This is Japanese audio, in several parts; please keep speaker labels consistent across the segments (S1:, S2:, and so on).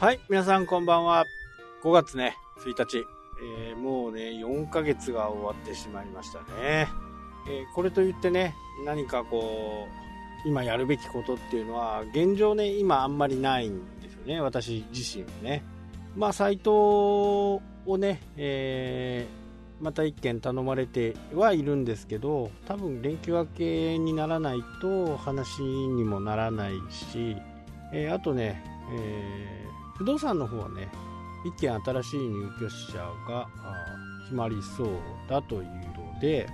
S1: はい、皆さんこんばんは。5月ね、1日。えー、もうね、4ヶ月が終わってしまいましたね。えー、これといってね、何かこう、今やるべきことっていうのは、現状ね、今あんまりないんですよね、私自身ね。まあ、サイトをね、えー、また1件頼まれてはいるんですけど、多分連休明けにならないと話にもならないし、え、あとね、えー、不動産の方はね、一件新しい入居者が決まりそうだというので、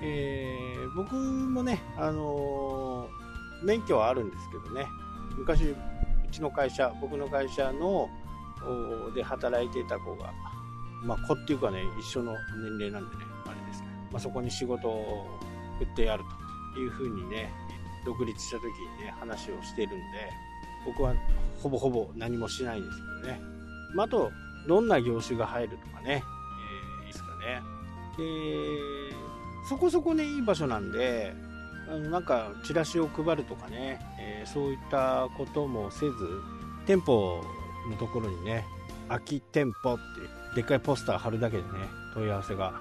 S1: えー、僕もね、あのー、免許はあるんですけどね、昔、うちの会社、僕の会社ので働いていた子が、まあ、子っていうかね、一緒の年齢なんでね、あれですね、まあ、そこに仕事を振ってやるというふうにね、独立した時にね、話をしてるんで、僕はほぼほぼ何もしないですけどね。まあ、あと、どんな業種が入るとかね、えー、いいですかね。で、そこそこね、いい場所なんで、あのなんかチラシを配るとかね、えー、そういったこともせず、店舗のところにね、空き店舗ってでっかいポスター貼るだけでね、問い合わせが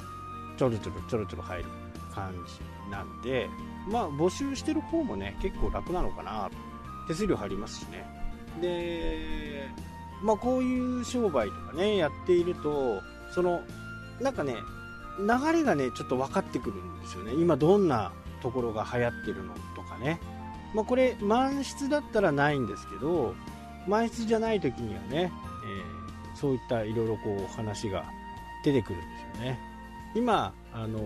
S1: ちょろちょろちょろちょろ入る感じなんで、まあ募集してる方もね、結構楽なのかな。手数料入りますしね。で、まあこういう商売とかね、やっていると、その、なんかね、流れがね、ちょっと分かってくるんですよね。今どんなところが流行ってるのとかね。まあこれ、満室だったらないんですけど、満室じゃない時にはね、えー、そういったいろいろこう話が出てくるんですよね。今、あの、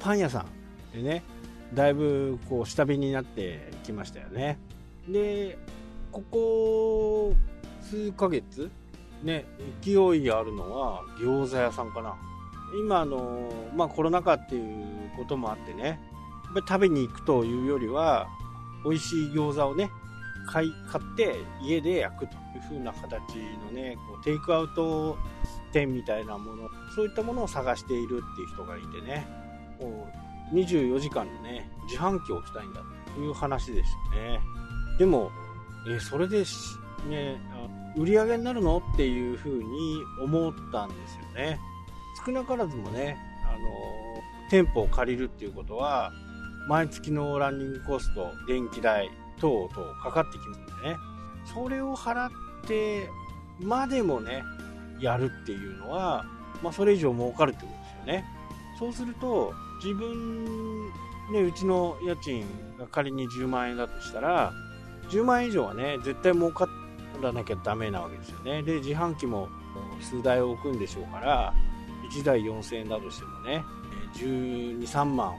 S1: パン屋さんでね、だいぶこう下火になってきましたよね。で、ここ数ヶ月、ね、勢いあるのは餃子屋さんかな。今、あの、まあコロナ禍っていうこともあってね、やっぱり食べに行くというよりは、美味しい餃子をね、買い、買って家で焼くという風な形のね、こうテイクアウト店みたいなもの、そういったものを探しているっていう人がいてね、こう24時間のね、自販機を置きたいんだという話でしたね。でも、えそれでね、売り上げになるの？っていう風に思ったんですよね。少なからずもね、あの店舗を借りるっていうことは、毎月のランニングコスト、電気代等々かかってきますんでね。それを払ってまでもね、やるっていうのは、まあ、それ以上儲かるってことですよね。そうすると、自分、ね、うちの家賃が仮に10万円だとしたら、10万円以上はね、絶対儲からなきゃダメなわけですよね。で、自販機も数台置くんでしょうから、1台4000円だとしてもね、12、3万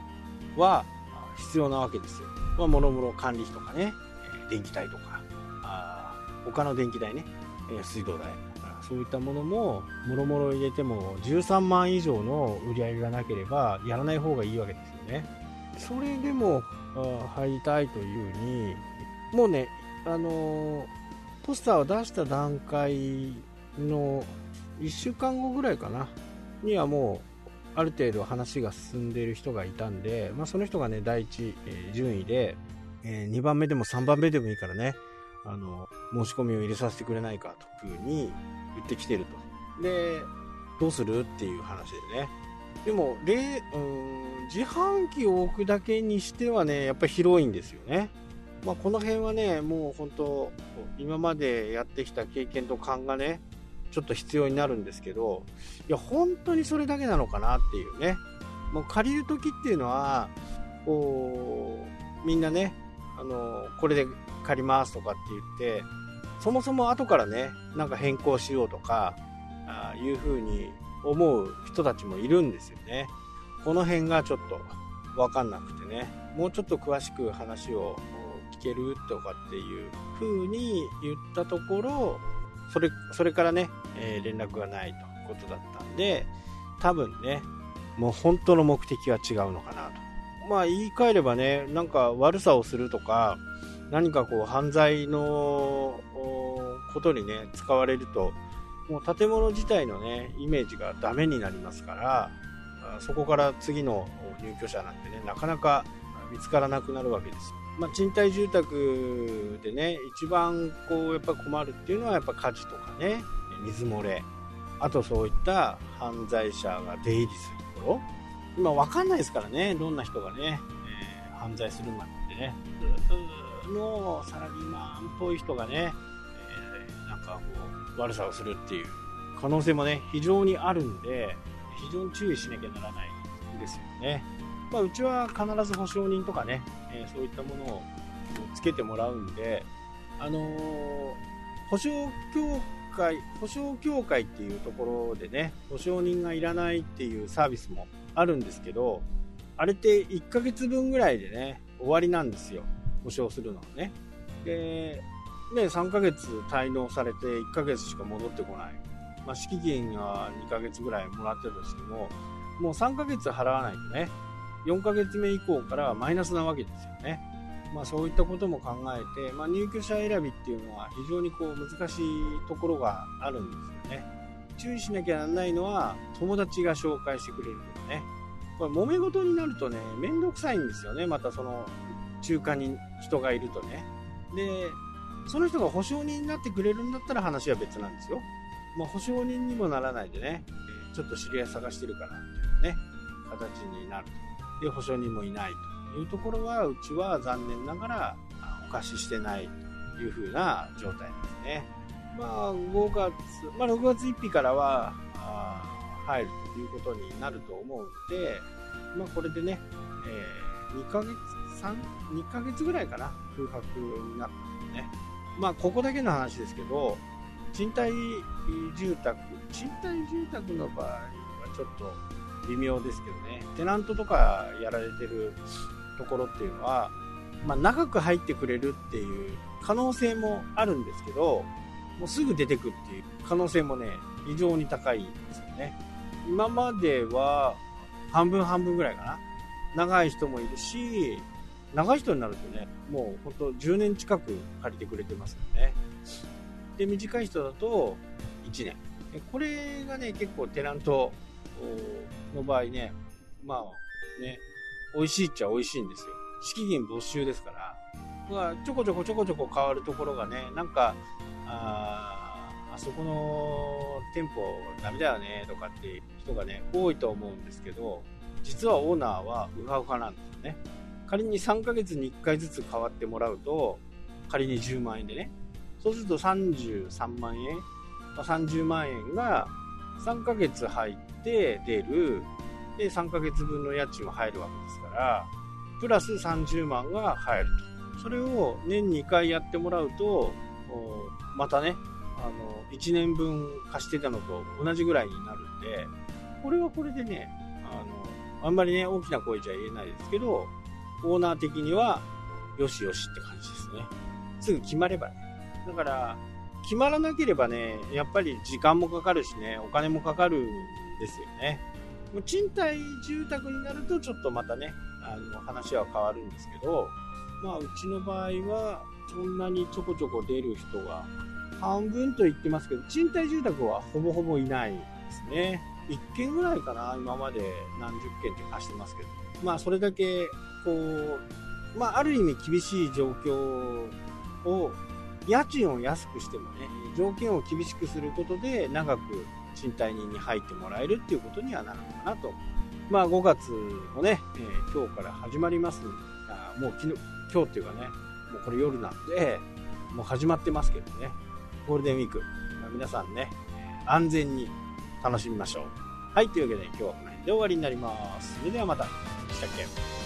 S1: は必要なわけですよ。まあ、もろもろ管理費とかね、電気代とか、あ他の電気代ね、水道代、そういったものも、もろもろ入れても13万以上の売り上げがなければ、やらない方がいいわけですよね。それでも入りたいというふうに、もうね、あのー、ポスターを出した段階の1週間後ぐらいかな、にはもう、ある程度話が進んでいる人がいたんで、まあ、その人がね、第一、えー、順位で、えー、2番目でも3番目でもいいからね、あの、申し込みを入れさせてくれないかというふうに言ってきてると。で、どうするっていう話でね。でも、れうん自販機を置くだけにしてはね、やっぱり広いんですよね。まあ、この辺はね、もう本当、今までやってきた経験と勘がね、ちょっと必要になるんですけど、いや、本当にそれだけなのかなっていうね。もう借りる時っていうのは、こう、みんなね、あの、これで借りますとかって言って、そもそも後からね、なんか変更しようとか、あいうふうに思う人たちもいるんですよね。この辺がちょっとわかんなくてね、もうちょっと詳しく話を聞けるとかっていう風に言ったところ、それ、それからね、えー、連絡がないということだったんで、多分ね、もう本当の目的は違うのかなと。まあ言い換えればね、なんか悪さをするとか、何かこう犯罪のことにね、使われると、もう建物自体のね、イメージがダメになりますから、そこから次の入居者なんてね、なかなか見つからなくなるわけです。まあ、賃貸住宅でね一番こうやっぱ困るっていうのはやっぱ火事とかね水漏れ。あとそういった犯罪者が出入りするところ。今分かんないですからねどんな人がね、えー、犯罪するまでね。のサラリーマンっぽい人がね、えー、なんかこう悪さをするっていう。可能性もね非常にあるんで非常に注意しなきゃならないんですよね。まあ、うちは必ず保証人とかね、えー、そういったものをつけてもらうんで、あのー、保証協会、保証協会っていうところでね、保証人がいらないっていうサービスもあるんですけど、あれって1ヶ月分ぐらいでね、終わりなんですよ。保証するのはね。で、ね、3ヶ月滞納されて1ヶ月しか戻ってこない。まあ、敷金が2ヶ月ぐらいもらってたとしても、もう3ヶ月払わないとね、4ヶ月目以降からマイナスなわけですよね。まあ、そういったことも考えて、まあ、入居者選びっていうのは非常にこう難しいところがあるんですよね。注意しなきゃならないのは友達が紹介してくれるとかね。これ揉め事になるとね、めんどくさいんですよね。またその中間に人がいるとね。で、その人が保証人になってくれるんだったら話は別なんですよ。まあ、保証人にもならないでね、ちょっと知り合い探してるからっていうね、形になると。で保証人もいないというところはうちは残念ながらお貸ししてないというふうな状態ですね。まあ5月、まあ、6月1日からは入るということになると思うので、まあ、これでね、えー、2ヶ月3 2ヶ月ぐらいかな空白になったんでねまあここだけの話ですけど賃貸住宅賃貸住宅の場合はちょっと微妙ですけどね。テナントとかやられてるところっていうのは、まあ、長く入ってくれるっていう可能性もあるんですけどもうすぐ出てくっていう可能性もね非常に高いんですよね。今までは半分半分ぐらいかな。長い人もいるし長い人になるとねもうほんと10年近く借りてくれてますよね。で短い人だと1年。これがね結構テナントの場合ね、まあね、美味しいっちゃ美味しいんですよ。敷金没収ですから、まあ、ちょこちょこちょこちょこ変わるところがね、なんか、ああそこの店舗ダメだよねとかっていう人がね、多いと思うんですけど、実はオーナーはウハウハなんですよね。仮に3ヶ月に1回ずつ変わってもらうと、仮に10万円でね、そうすると33万円、ま、30万円が3ヶ月入って出る、で、3ヶ月分の家賃は入るわけですから、プラス30万が入ると。それを年2回やってもらうと、またね、あの、1年分貸してたのと同じぐらいになるんで、これはこれでね、あの、あんまりね、大きな声じゃ言えないですけど、オーナー的には、よしよしって感じですね。すぐ決まればね。だから、決まらなければね、やっぱり時間もかかるしね、お金もかかるんですよね。もう賃貸住宅になるとちょっとまたね、あの話は変わるんですけど、まあうちの場合はそんなにちょこちょこ出る人が半分と言ってますけど、賃貸住宅はほぼほぼいないですね。1軒ぐらいかな、今まで何十件って貸してますけど。まあそれだけ、こう、まあある意味厳しい状況を家賃を安くしてもね、条件を厳しくすることで長く賃貸人に入ってもらえるっていうことにはなるのかなと。まあ5月もね、えー、今日から始まりますあもう昨日、今日っていうかね、もうこれ夜なんで、もう始まってますけどね、ゴールデンウィーク、まあ、皆さんね、安全に楽しみましょう。はい、というわけで今日はこの辺で終わりになります。それではまた。したっけ？